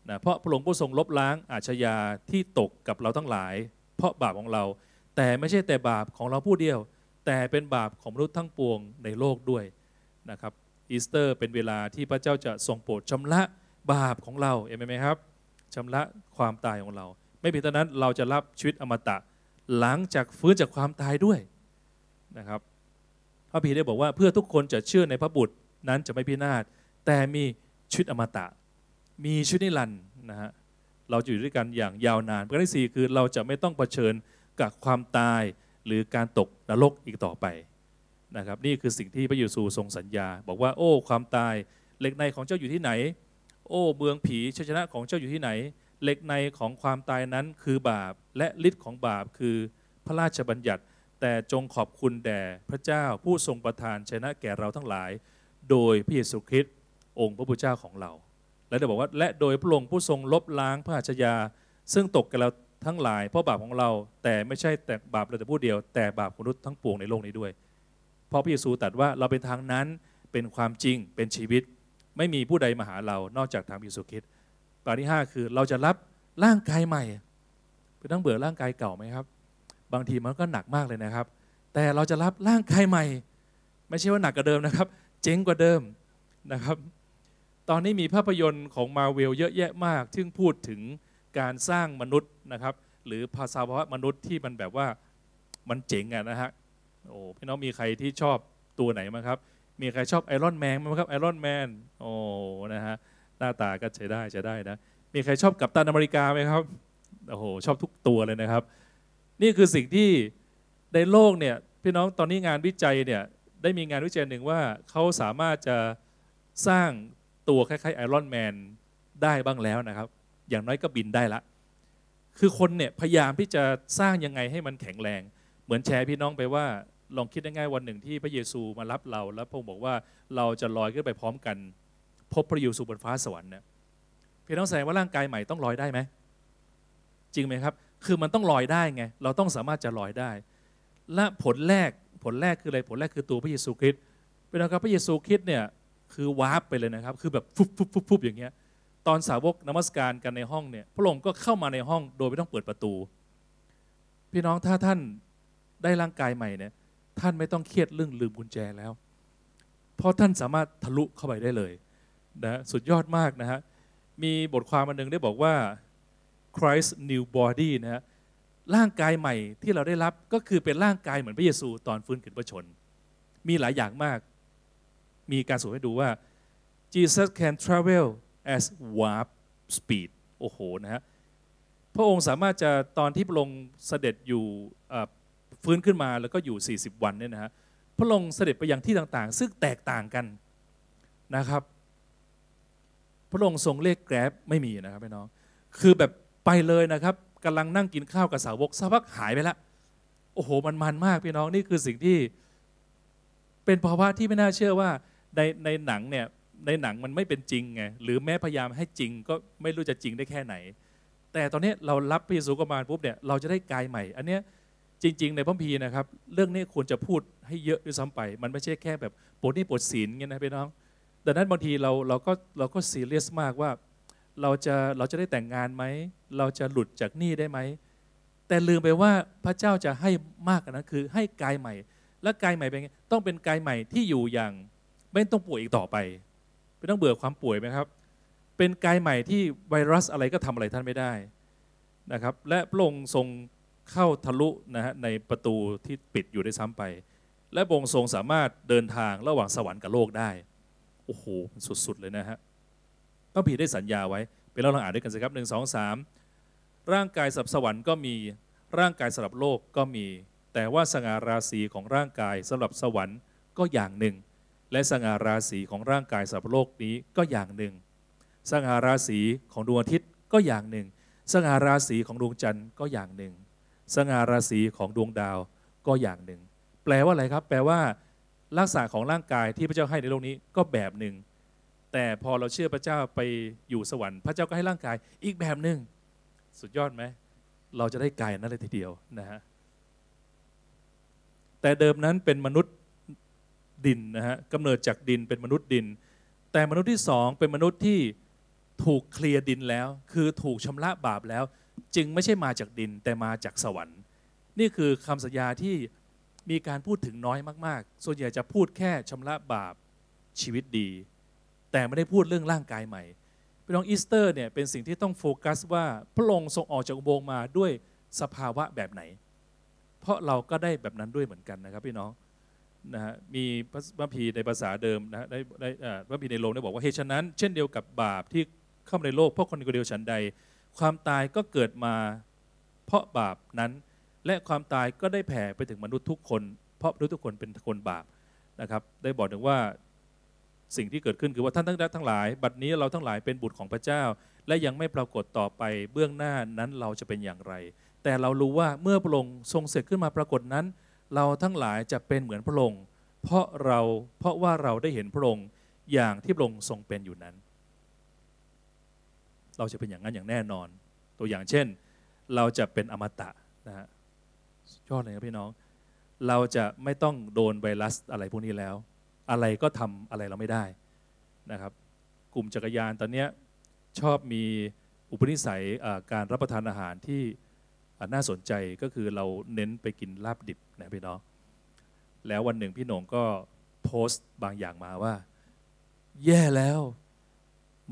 Speaker 1: นะเพราะพระองค์ผู้ทรงลบล้างอาชญาที่ตกกับเราทั้งหลาย เพราะบาปของเรา แต่ไม่ใช่แต่บาปของเราผู้เดียว แต่เป็นบาปของมนุษย์ทั้งปวงในโลกด้วยนะครับอีสเตอร์เป็นเวลาที่พระเจ้าจะทรงโปรดชำระบาปของเราเห็นไหมครับชำระความตายของเรา ไม่เพียงเท่านั้นเราจะรับชีวิตอมตะ หลังจากฟื้นจากความตายด้วยนะครับพระคัมภีร์ได้บอกว่าเพื่อทุกคนจะเชื่อในพระบุตรนั้นจะไม่พินาศแต่มีชีวิตอมตะ มีชีวิตนิรันดร์นะฮะเราจะอยู่ด้วยกันอย่างยาวนานประการที่สี่คือเราจะไม่ต้องเผชิญกับความตาย หรือการตกนรกอีกต่อไปนะครับนี่คือสิ่งที่พระเยซูทรงสัญญา บอกว่าโอ้ความตายเหล็กในของเจ้าอยู่ที่ไหน โอ้เมืองผีชัยชนะของเจ้าอยู่ที่ไหนเหล็กในของความตายนั้นคือบาปและฤทธิ์ของบาปคือพระราชบัญญัติ แต่จงขอบคุณแด่พระเจ้าผู้ทรงประทานชนะแก่เราทั้งหลาย โดยพระเยซูคริสต์องค์พระผู้เจ้าของเรา และได้บอกว่าและโดยพระองค์ผู้ทรงลบล้างพระอาชญาซึ่งตกแกับเรา ทั้งหลายเพราะบาปของเรา แต่ไม่ใช่แต่บาปเราแต่ผู้เดียว แต่บาปมนุษย์ทั้งปวงในโลกนี้ด้วย เพราะพระเยซูตรัสว่าเราเป็นทางนั้นเป็นความจริงเป็นชีวิต ไม่มีผู้ใดมาหาเรานอกจากทางพระเยซูคริสต์ประการที่ 5 คือเราจะรับร่างกายใหม่เพื่อนๆเบื่อร่างกายเก่าไหมครับ บางทีมันก็หนักมากเลยนะครับ แต่เราจะรับร่างกายใหม่ ไม่ใช่ว่าหนักกว่าเดิมนะครับ เจ๋งกว่าเดิมนะครับ ตอนนี้มีภาพยนตร์ของมาเวลเยอะแยะมาก ซึ่งพูดถึง การสร้างมนุษย์นะครับ หรือภาษาวะมนุษย์ที่มันแบบว่ามันเจ๋งอะนะฮะโอ้พี่น้องมีใครที่ชอบตัวไหนมั้งครับ มีใครชอบ Iron Man ไหมครับ Iron Manโอ้นะฮะหน้าตาก็ใช้ได้ใช้ได้นะมีใครชอบกัปตันอเมริกาไหมครับโอ้โหชอบทุกตัวเลยนะครับ นี่คือสิ่งที่ในโลกเนี่ยพี่น้องตอนนี้งานวิจัยเนี่ยได้มีงานวิจัยหนึ่งว่าเขาสามารถจะสร้างตัวคล้ายๆไอรอนแมนได้บ้างแล้วนะครับ อย่างน้อยก็บินได้ละ คือคนเนี่ยพยายามที่จะสร้างยังไงให้มันแข็งแรง เหมือนแชร์พี่น้องไปว่าลองคิดง่ายๆวันหนึ่งที่พระเยซูมารับเรา แล้วพระองค์บอกว่าเราจะลอยขึ้นไปพร้อมกัน พบพระเยซูบนฟ้าสวรรค์เนี่ยพี่น้องแสดงว่าร่างกายใหม่ต้องลอยได้ไหมจริงไหมครับ คือมันต้องลอยได้ไง เราต้องสามารถจะลอยได้ และผลแรกผลแรกคืออะไรผลแรกคือตัวพระเยซูคริสต์เป็นนะครับพระเยซูคริสต์เนี่ยคือวาร์ปไปเลยนะครับ คือแบบฟุบฟุบฟุบฟุบอย่างเงี้ย ตอนสาวกนมัสการกันในห้องเนี่ย พระองค์ก็เข้ามาในห้องโดยไม่ต้องเปิดประตู พี่น้องถ้าท่านได้ร่างกายใหม่เนี่ย ท่านไม่ต้องเครียดเรื่องลืมกุญแจแล้ว เพราะท่านสามารถทะลุเข้าไปได้เลยนะสุดยอดมากนะฮะ มีบทความอันหนึ่งได้บอกว่า Christ new body นะฮะร่างกายใหม่ที่เราได้รับก็คือเป็นร่างกายเหมือนพระเยซูตอนฟื้นขึ้นพระชน มีหลายอย่างมาก มีการสรุปให้ดูว่า Jesus can travel as warp speed โอ้โหนะฮะพระองค์สามารถจะตอนที่พระองค์เสด็จอยู่ฟื้นขึ้นมาแล้วก็อยู่ 40 วันเนี่ยนะฮะพระองค์เสด็จไปยังที่ต่างๆ ซึ่งแตกต่างกันนะครับ พระองค์ทรงเรียกแกร็บไม่มีนะครับพี่น้อง คือแบบไปเลยนะครับกำลังนั่งกินข้าวกับสาวกสักพักหายไปละโอ้โหมันมันมากพี่น้องนี่คือสิ่งที่ เป็นภาวะที่ไม่น่าเชื่อว่าในในหนังเนี่ย ในหนังมันไม่เป็นจริงไงหรือแม้พยายามให้จริงก็ไม่รู้จะจริงได้แค่ไหน แต่ตอนนี้เรารับพระเยซูเข้ามาปุ๊บเนี่ยเราจะได้กายใหม่ อันเนี้ยจริง ๆ ในพระคัมภีนะครับ เรื่องนี้ควรจะพูดให้เยอะด้วยซ้ำไป มันไม่ใช่แค่แบบปวดนี่ปวดศีลเงี้ยนะพี่น้องดังนั้นบางทีเราเราก็เราก็ซีเรียสมากว่าเราจะเราจะได้แต่งงานไหม เราจะหลุดจากหนี้ได้ไหม แต่ลืมไปว่าพระเจ้าจะให้มากกว่านั้นคือให้กายใหม่ และกายใหม่เป็นไงต้องเป็นกายใหม่ที่อยู่อย่าง ไม่ต้องป่วยอีกต่อไป ไม่ต้องเบื่อความป่วยไหมครับ เป็นกายใหม่ที่ไวรัสอะไรก็ทำอะไรท่านไม่ได้นะครับ และพระองค์ทรงเข้าทะลุนะฮะในประตูที่ปิดอยู่ได้ซ้ำไป และพระองค์ทรงสามารถเดินทางระหว่างสวรรค์กับโลกได้โอ้โหมันสุดๆเลยนะฮะพระพีได้สัญญาไว้ไปเราลองอ่านด้วยกันสิครับหนึ่งสองสามร่างกายสำหรับสวรรค์ก็มีร่างกายสำหรับโลกก็มี แต่ว่าสง่าราศีของร่างกายสำหรับสวรรค์ก็อย่างหนึ่ง และสง่าราศีของร่างกายสับโลกนี้ก็อย่างหนึ่ง สง่าราศีของดวงอาทิตย์ก็อย่างหนึ่ง สง่าราศีของดวงจันทร์ก็อย่างหนึ่ง สง่าราศีของดวงดาวก็อย่างหนึ่ง แปลว่าอะไรครับ แปลว่าลักษณะของร่างกายที่พระเจ้าให้ในโลกนี้ก็แบบหนึ่ง แต่พอเราเชื่อพระเจ้าไปอยู่สวรรค์พระเจ้าก็ให้ร่างกายอีกแบบหนึ่ง สุดยอดไหม เราจะได้กายนั้นเลยทีเดียวนะฮะแต่เดิมนั้นเป็นมนุษย์ ดินนะฮะกำเนิดจากดินเป็นมนุษย์ดิน แต่มนุษย์ที่สองเป็นมนุษย์ที่ถูกเคลียร์ดินแล้ว คือถูกชำระบาปแล้ว จึงไม่ใช่มาจากดินแต่มาจากสวรรค์ นี่คือคำสัญญาที่มีการพูดถึงน้อยมากๆ ส่วนใหญ่จะพูดแค่ชำระบาปชีวิตดี แต่ไม่ได้พูดเรื่องร่างกายใหม่พี่น้องอีสเตอร์เนี่ยเป็นสิ่งที่ต้องโฟกัสว่าพระองค์ทรงออกจากอุโบสถ์มาด้วยสภาวะแบบไหน เพราะเราก็ได้แบบนั้นด้วยเหมือนกันนะครับพี่น้อง นะฮะมีพระพีในภาษาเดิมนะฮะได้ได้พระพีในโลมได้บอกว่าเหตุฉะนั้น เช่นเดียวกับบาปที่เข้ามาในโลกเพราะคนเดียวฉันใด ความตายก็เกิดมาเพราะบาปนั้น และความตายก็ได้แผ่ไปถึงมนุษย์ทุกคน เพราะมนุษย์ทุกคนเป็นคนบาปนะครับ ได้บอกถึงว่าสิ่งที่เกิดขึ้นคือว่าท่านทั้งทั้งหลาย บัดนี้เราทั้งหลายเป็นบุตรของพระเจ้า และยังไม่ปรากฏต่อไปเบื้องหน้านั้นเราจะเป็นอย่างไร แต่เรารู้ว่าเมื่อพระองค์ทรงเสร็จขึ้นมาปรากฏนั้น เราทั้งหลายจะเป็นเหมือนพระองค์ เพราะเราเพราะว่าเราได้เห็นพระองค์อย่างที่พระองค์ทรงเป็นอยู่นั้น เราจะเป็นอย่างนั้นอย่างแน่นอน ตัวอย่างเช่น เราจะเป็นอมตะนะฮะยอดเลยครับพี่น้อง เราจะไม่ต้องโดนไวรัสอะไรพวกนี้แล้ว อะไรก็ทำอะไรเราไม่ได้นะครับ กลุ่มจักรยานตอนนี้ชอบมีอุปนิสัยการรับประทานอาหารที่ น่าสนใจก็คือเราเน้นไปกินลาบดิบนะพี่น้อง แล้ววันหนึ่งพี่หนงก็โพสต์บางอย่างมาว่า แย่แล้ว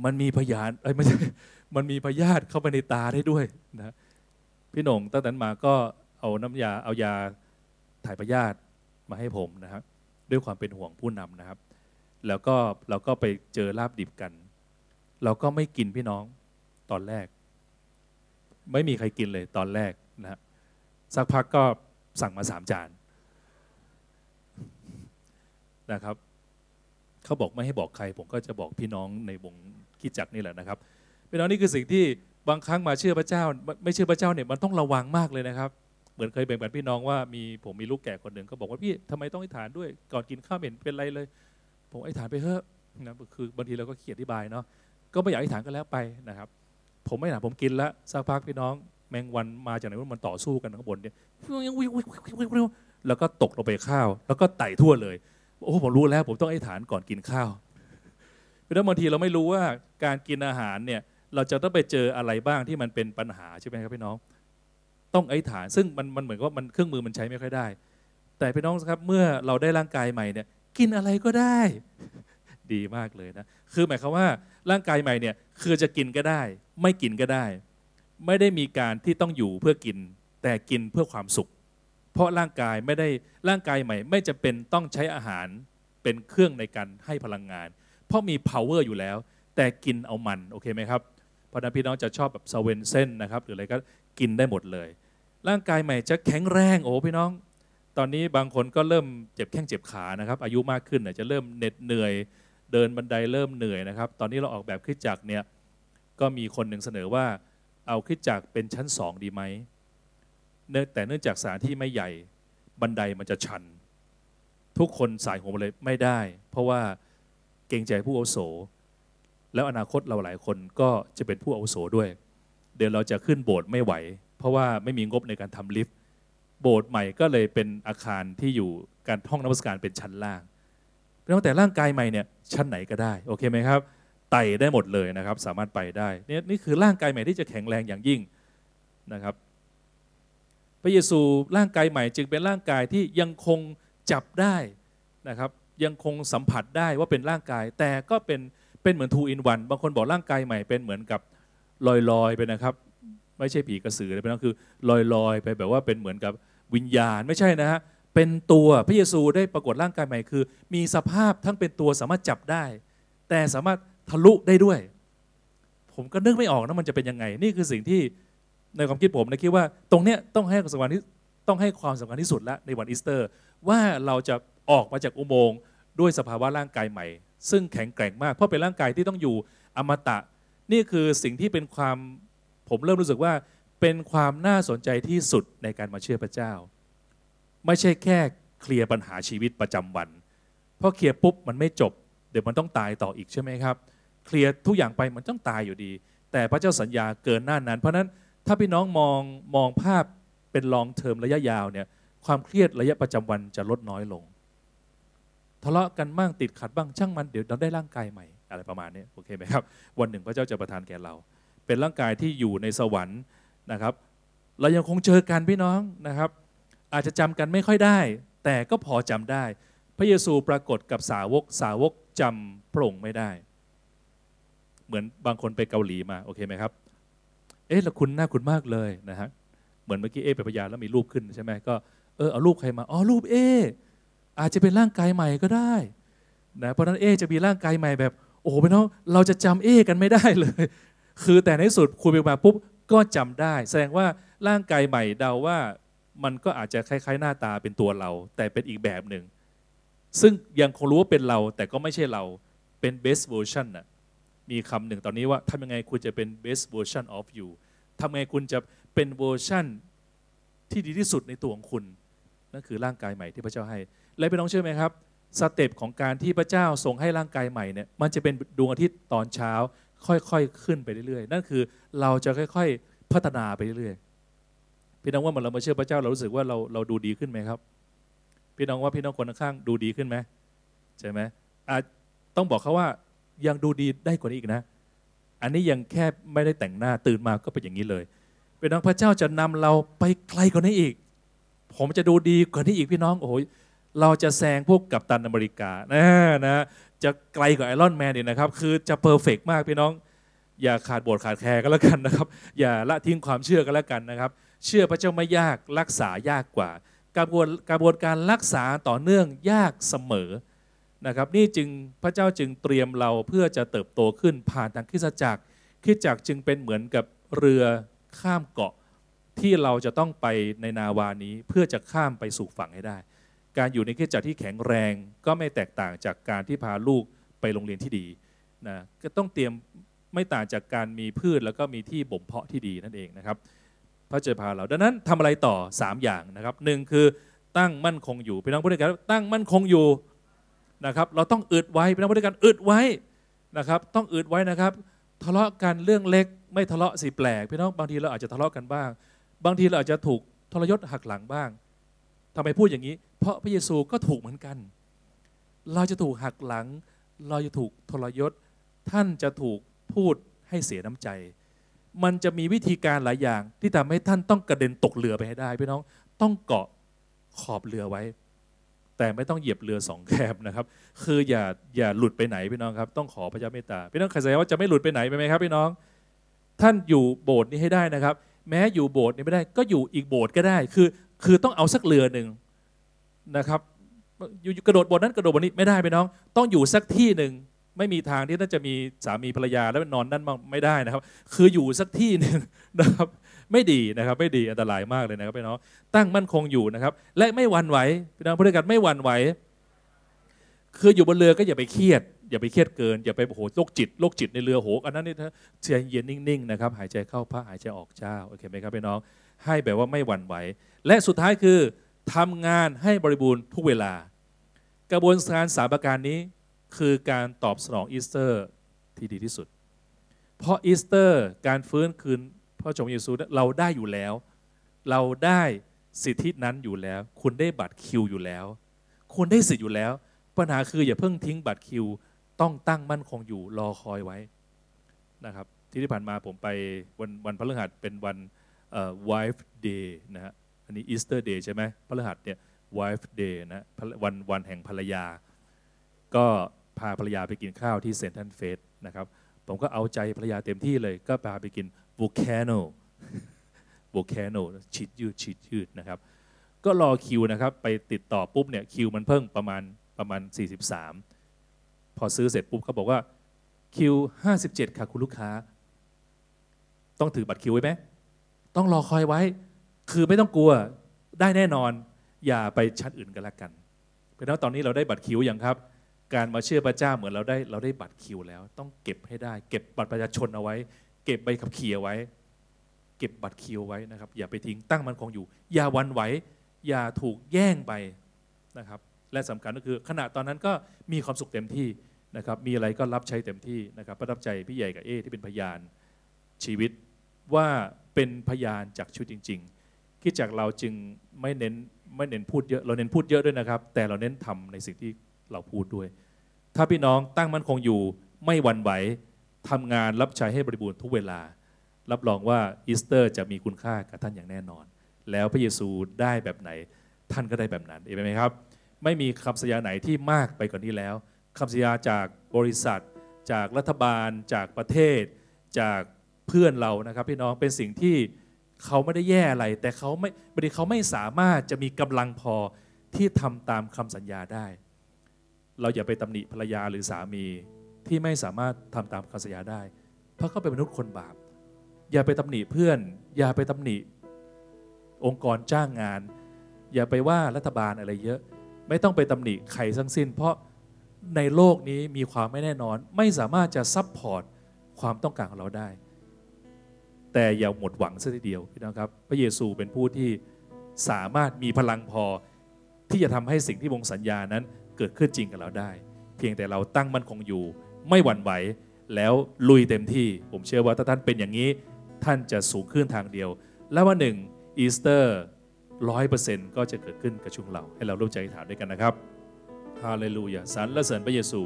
Speaker 1: มันมีพยานเอ้ยไม่ใช่มันมีพยาธิเข้าไปในตาได้ด้วยนะพี่หนงตั้งแต่นั้นมาก็เอาน้ำยาเอายาถ่ายพยาธิมาให้ผมนะครับ ด้วยความเป็นห่วงผู้นำนะครับ แล้วก็เราก็ไปเจอลาบดิบกัน เราก็ไม่กินพี่น้องตอนแรก ไม่มีใครกินเลยตอนแรกนะสักพักก็สั่งมาสามจานนะครับเขาบอกไม่ให้บอกใคร ผมก็จะบอกพี่น้องในวงคิดจักนี่แหละนะครับพี่น้องนี่คือสิ่งที่บางครั้งมาเชื่อพระเจ้า ไม่เชื่อพระเจ้าเนี่ยมันต้องระวังมากเลยนะครับ เหมือนเคยแบ่งปันพี่น้องว่ามีผมมีลูกแก่คนหนึ่งก็บอกว่าพี่ทำไมต้องอธิษฐานด้วยก่อนกินข้าวเห็นเป็นไรเลย ผมอธิษฐานไปเถอะนะคือบางทีเราก็เขียนอธิบายเนาะก็ไม่อยากอธิษฐานก็แล้วไปนะครับ ผมไม่ถาผมกินแล้วสักพักพี่น้องแมงวันมาจากไหนมันต่อสู้กันข้างบนเนี่ยแล้วก็ตกลงไปข้าว แล้วก็ไต่ทั่วเลย โอ้ผมรู้แล้ว ผมต้องไอธิษฐานก่อนกินข้าวเพราะนั้นบางทีเราไม่รู้ว่าการกินอาหารเนี่ยเราจะต้องไปเจออะไรบ้างที่มันเป็นปัญหาใช่ไหมครับพี่น้อง ต้องไอธิษฐานซึ่งมันมันเหมือนกับว่ามันเครื่องมือมันใช้ไม่ค่อยได้ แต่พี่น้องครับเมื่อเราได้ร่างกายใหม่เนี่ยกินอะไรก็ได้ดีมากเลยนะ คือหมายความว่าร่างกายใหม่เนี่ยคือจะกินก็ได้ ไม่กินก็ได้ ไม่ได้มีการที่ต้องอยู่เพื่อกิน แต่กินเพื่อความสุข เพราะร่างกายไม่ได้ร่างกายใหม่ ไม่จะเป็นต้องใช้อาหารเป็นเครื่องในการให้พลังงาน เพราะมี power อยู่แล้ว แต่กินเอามันโอเคไหมครับพราะนั้นพี่น้องจะชอบแบบสเวนเซนนะครับหรืออะไรก็กินได้หมดเลย ร่างกายใหม่จะแข็งแรงโอ้พี่น้อง ตอนนี้บางคนก็เริ่มเจ็บแข้งเจ็บขานะครับอายุมากขึ้นจะเริ่มเหน็ดเหนื่อย เดินบันไดเริ่มเหนื่อยนะครับ ตอนนี้เราออกแบบคริสตจักเนี่ย ก็มีคนหนึ่งเสนอว่าเอาคริสตจักรเป็นชั้นสองดีไหมเนื่องแต่เนื่องจากสถานที่ไม่ใหญ่บันไดมันจะชัน ทุกคนสายหัวเลยไม่ได้ เพราะว่าเกรงใจผู้อาวุโส แล้วอนาคตเราหลายคนก็จะเป็นผู้อาวุโสด้วย เดี๋ยวเราจะขึ้นโบสถ์ไม่ไหว เพราะว่าไม่มีงบในการทำลิฟต์โบสถ์ใหม่ก็เลยเป็นอาคารที่อยู่การห้องนมัสการเป็นชั้นล่างเป็นตั้งแต่ร่างกายใหม่เนี่ยชั้นไหนก็ได้โอเคไหมครับ ไตได้หมดเลยนะครับ สามารถไปได้เนี่ยนี่คือร่างกายใหม่ที่จะแข็งแรงอย่างยิ่งนะครับ พระเยซูร่างกายใหม่จึงเป็นร่างกายที่ยังคงจับได้นะครับ ยังคงสัมผัสได้ว่าเป็นร่างกาย แต่ก็เป็นเป็นเหมือนทูอินวันบางคนบอกร่างกายใหม่เป็นเหมือนกับลอยลอยๆไปนะครับ ไม่ใช่ผีกระสือเลยเป็นก็คือลอยลอยๆ ไปแบบว่าเป็นเหมือนกับวิญญาณไม่ใช่นะฮะเป็นตัวพระเยซูได้ปรากฏร่างกายใหม่คือ มีสภาพทั้งเป็นตัวสามารถจับได้ แต่สามารถ ทะลุได้ด้วย ผมก็นึกไม่ออกนะมันจะเป็นยังไง นี่คือสิ่งที่ในความคิดผมนะคิดว่า ตรงเนี้ยต้องให้ความสำคัญที่ต้องให้ความสำคัญที่สุดละในวันอีสเตอร์ ว่าเราจะออกมาจากอุโมงค์ด้วยสภาวะร่างกายใหม่ ซึ่งแข็งแกร่งมากเพราะเป็นร่างกายที่ต้องอยู่อมตะ นี่คือสิ่งที่เป็นความผมเริ่มรู้สึกว่าเป็นความน่าสนใจที่สุดในการมาเชื่อพระเจ้า ไม่ใช่แค่เคลียร์ปัญหาชีวิตประจำวัน เพราะเคลียร์ปุ๊บมันไม่จบ เดี๋ยวมันต้องตายต่ออีกใช่ไหมครับ เคลียร์ทุกอย่างไปมันต้องตายอยู่ดี แต่พระเจ้าสัญญาเกินหน้านั้น เพราะนั้นถ้าพี่น้องมองมองภาพเป็นลองเทอมระยะยาวเนี่ยความเครียดระยะประจำวันจะลดน้อยลง ทะเลาะกันบ้างติดขัดบ้างช่างมันเดี๋ยวเราได้ร่างกายใหม่อะไรประมาณนี้โอเคไหมครับ วันหนึ่งพระเจ้าจะประทานแก่เรา เป็นร่างกายที่อยู่ในสวรรค์นะครับ เรายังคงเจอกันพี่น้องนะครับ อาจจะจำกันไม่ค่อยได้ แต่ก็พอจำได้ พระเยซูปรากฏกับสาวกสาวกจำพระองค์ไม่ได้ เหมือนบางคนไปเกาหลีมาโอเคไหมครับ เอ๊ะแล้วคุณหน้าคุณมากเลยนะฮะเหมือนเมื่อกี้เอ๊ไปพยานแล้วมีรูปขึ้นใช่ไหมก็เออเอารูปใครมาอ๋อรูปเอ๊อาจจะเป็นร่างกายใหม่ก็ได้นะเพราะนั้นเอ๊จะมีร่างกายใหม่แบบ โอ้โหพี่น้องเราจะจำเอ๊กันไม่ได้เลย คือแต่ในที่สุดคุยไปมาปุ๊บก็จำได้ แสดงว่าร่างกายใหม่เดาว่ามันก็อาจจะคล้ายๆ หน้าตาเป็นตัวเรา แต่เป็นอีกแบบหนึ่งซึ่งยังคงรู้ว่าเป็นเราแต่ก็ไม่ใช่เราเป็น best version น่ะ มีคำหนึ่งตอนนี้ว่าทำยังไงคุณจะเป็น best version of you ทำยังไงคุณจะเป็นเวอร์ชันที่ดีที่สุดในตัวของคุณ นั่นคือร่างกายใหม่ที่พระเจ้าให้ และพี่น้องเชื่อไหมครับสเต็ปของการที่พระเจ้าทรงให้ร่างกายใหม่เนี่ยมันจะเป็นดวงอาทิตย์ตอนเช้า ค่อยๆขึ้นไปเรื่อยๆ นั่นคือเราจะค่อยๆพัฒนาไปเรื่อยๆพี่น้องว่าเมื่อเรามาเชื่อพระเจ้าเรารู้สึกว่าเราเราดูดีขึ้นไหมครับ พี่น้องว่าพี่น้องคนข้างๆดูดีขึ้นไหมใช่ไหมอาจต้องบอกเขาว่า ยังดูดีได้กว่านี้อีกนะ อันนี้ยังแค่ไม่ได้แต่งหน้าตื่นมาก็เป็นอย่างนี้เลยพี่น้องพระเจ้าจะนำเราไปไกลกว่านี้อีก ผมจะดูดีกว่านี้อีกพี่น้องโอ้โหเราจะแซงพวก Captain America นะนะจะไกลกว่า Iron Man อีกนะครับ คือจะ perfect มากพี่น้อง อย่าขาดโบสถ์ขาด care ก็แล้วกันนะครับ อย่าละทิ้งความเชื่อก็แล้วกันนะครับ เชื่อพระเจ้าไม่ยากรักษายากกว่า กระบวนกระบวนการรักษาต่อเนื่องยากเสมอ นะครับนี่จึงพระเจ้าจึงเตรียมเราเพื่อจะเติบโตขึ้นผ่านทางคริสตจักรคริสตจักรจึงเป็นเหมือนกับเรือข้ามเกาะที่เราจะต้องไปในนาวานี้เพื่อจะข้ามไปสู่ฝั่งให้ได้ การอยู่ในคริสตจักรที่แข็งแรงก็ไม่แตกต่างจากการที่พาลูกไปโรงเรียนที่ดีนะก็ต้องเตรียมไม่ต่างจากการมีพืชแล้วก็มีที่บ่มเพาะที่ดีนั่นเองนะครับพระเจ้าพาเราดังนั้นทำอะไรต่อ 3 อย่างนะครับหนึ่งคือตั้งมั่นคงอยู่พี่น้องพูดด้วยกันตั้งมั่นคงอยู่ นะครับเราต้องอึดไว้พี่น้องพูดด้วยกันอึดไว้นะครับต้องอึดไว้นะครับ ทะเลาะกันเรื่องเล็กไม่ทะเลาะสิแปลกพี่น้องบางทีเราอาจจะทะเลาะกันบ้าง บางทีเราอาจจะถูกทรยศหักหลังบ้างทำไมพูดอย่างนี้ เพราะพระเยซูก็ถูกเหมือนกัน เราจะถูกหักหลัง เราจะถูกทรยศ ท่านจะถูกพูดให้เสียน้ำใจ มันจะมีวิธีการหลายอย่างที่ทำให้ท่านต้องกระเด็นตกเรือไปให้ได้พี่น้องต้องเกาะขอบเรือไว้ แต่ไม่ต้องเหยียบเรือสองแคบนะครับ คืออย่าอย่าหลุดไปไหนพี่น้องครับ ต้องขอพระเจ้าเมตตาพี่น้องใครแสดงว่าจะไม่หลุดไปไหนไปไหมครับพี่น้อง ท่านอยู่โบสถ์นี้ให้ได้นะครับ แม้อยู่โบสถ์นี้ไม่ได้ ก็อยู่อีกโบสถ์ก็ได้ คือ คือต้องเอาสักเรือหนึ่งนะครับ อยู่กระโดดโบสถ์นั้นกระโดดบสถ์นี้ไม่ได้พี่น้อง ต้องอยู่สักที่หนึ่งไม่มีทางที่ท่านจะมีสามีภรรยาแล้วนอนนั่นไม่ได้นะครับ คืออยู่สักที่หนึ่งนะครับ ไม่ดีนะครับไม่ดีอันตรายมากเลยนะครับพี่น้องตั้งมั่นคงอยู่นะครับ และไม่หวั่นไหวพี่น้องพูดด้วยกันไม่หวั่นไหวคืออยู่บนเรือก็อย่าไปเครียดอย่าไปเครียดเกินอย่าไปโอ้โหโรคจิตโรคจิตในเรือโหอันนั้นนี่ถ้าใจเย็นนิ่งๆนะครับหายใจเข้าพระหายใจออกเจ้าโอเคไหมครับพี่น้อง ให้แบบว่าไม่หวั่นไหว และสุดท้ายคือทำงานให้บริบูรณ์ทุกเวลา กระบวนการสามประการนี้คือการตอบสนองอีสเตอร์ที่ดีที่สุด เพราะอีสเตอร์ การฟื้นคืน พระชนม์พระเยซูเราได้อยู่แล้ว เราได้สิทธินั้นอยู่แล้ว คุณได้บัตรคิวอยู่แล้ว คุณได้สิทธิ์อยู่แล้ว ปัญหาคืออย่าเพิ่งทิ้งบัตรคิว ต้องตั้งมั่นคงอยู่รอคอยไว้นะครับ ที่ที่ผ่านมาผมไปวันวันพฤหัสเป็นวันเอ่อ wife day นะฮะอันนี้ Easter day ใช่ไหมพฤหัสเนี่ย wife day นะพระวันวันแห่งภรรยา ก็พาภรรยาไปกินข้าวที่เซนทันเฟสนะครับผมก็เอาใจภรรยาเต็มที่เลย ก็พาไปกิน volcano volcano ชิดยืดชิดยืดนะครับ ก็รอคิวนะครับ ไปติดต่อปุ๊บเนี่ยคิวมันเพิ่งประมาณประมาณ 43 พอซื้อเสร็จปุ๊บเขาบอกว่าคิว57 ค่ะคุณลูกค้า ต้องถือบัตรคิวไว้ไหมต้องรอคอยไว้ คือไม่ต้องกลัวได้แน่นอน อย่าไปชั้นอื่นกันละกันเพราะนั้นตอนนี้เราได้บัตรคิวอย่างครับ การมาเชื่อพระเจ้าเหมือนเราได้เราได้บัตรคิวแล้ว ต้องเก็บให้ได้ เก็บบัตรประชาชนเอาไว้ เก็บใบขับขี่เอาไว้ เก็บบัตรคิวไว้นะครับ อย่าไปทิ้งตั้งมันคงอยู่ อย่าวันไหว อย่าถูกแย่งไปนะครับ และสำคัญก็คือ ขณะตอนนั้นก็มีความสุขเต็มที่นะครับ มีอะไรก็รับใช้เต็มที่นะครับ ประทับใจพี่ใหญ่กับเอที่เป็นพยานชีวิตว่าเป็นพยานจากชีวิตจริง ๆ คิดจากเราจึงไม่เน้นไม่เน้นพูดเยอะ เราเน้นพูดเยอะด้วยนะครับ แต่เราเน้นทำในสิ่งที่เราพูดด้วย ถ้าพี่น้องตั้งมั่นคงอยู่ไม่หวั่นไหว ทำงานรับใช้ให้บริบูรณ์ทุกเวลา รับรองว่าอีสเตอร์ จะมีคุณค่ากับท่านอย่างแน่นอน แล้วพระเยซูได้แบบไหน ท่านก็ได้แบบนั้นเห็นไหมครับ ไม่มีคำสัญญาไหนที่มากไปกว่านนี้แล้วคำสัญญาจากบริษัท จากรัฐบาล จากประเทศ จากเพื่อนเรานะครับ พี่น้องเป็นสิ่งที่เขาไม่ได้แย่อะไร แต่เขาไม่บางทีเขาไม่สามารถจะมีกำลังพอที่ทำตามคำสัญญาได้ เราอย่าไปตำหนิภรรยาหรือสามี ที่ไม่สามารถทำตามคำสัญญาได้ เพราะเขาเป็นมนุษย์คนบาป อย่าไปตำหนิเพื่อน อย่าไปตำหนิองค์กรจ้างงาน อย่าไปว่ารัฐบาลอะไรเยอะ ไม่ต้องไปตำหนิใครทั้งสิ้น เพราะในโลกนี้มีความไม่แน่นอน ไม่สามารถจะ support ความต้องการของเราได้ แต่อย่าหมดหวังซะทีเดียวพี่น้องครับ พระเยซูเป็นผู้ที่สามารถมีพลังพอ ที่จะทำให้สิ่งที่ทรงสัญญานั้นเกิดขึ้นจริงกับเราได้ เพียงแต่เราตั้งมั่นคงอยู่ ไม่หวั่นไหว แล้วลุยเต็มที่ ผมเชื่อว่าถ้าท่านเป็นอย่างนี้ท่านจะสูงขึ้นทางเดียว และวันหนึ่งอีสเตอร์ร้อยเปอร์เซ็นต์ก็จะเกิดขึ้นกับชุมเรา ให้เราร่วมใจถามด้วยกันนะครับฮาเลลูยาสรรเสริญพระเยซู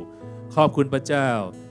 Speaker 1: ขอบคุณพระเจ้า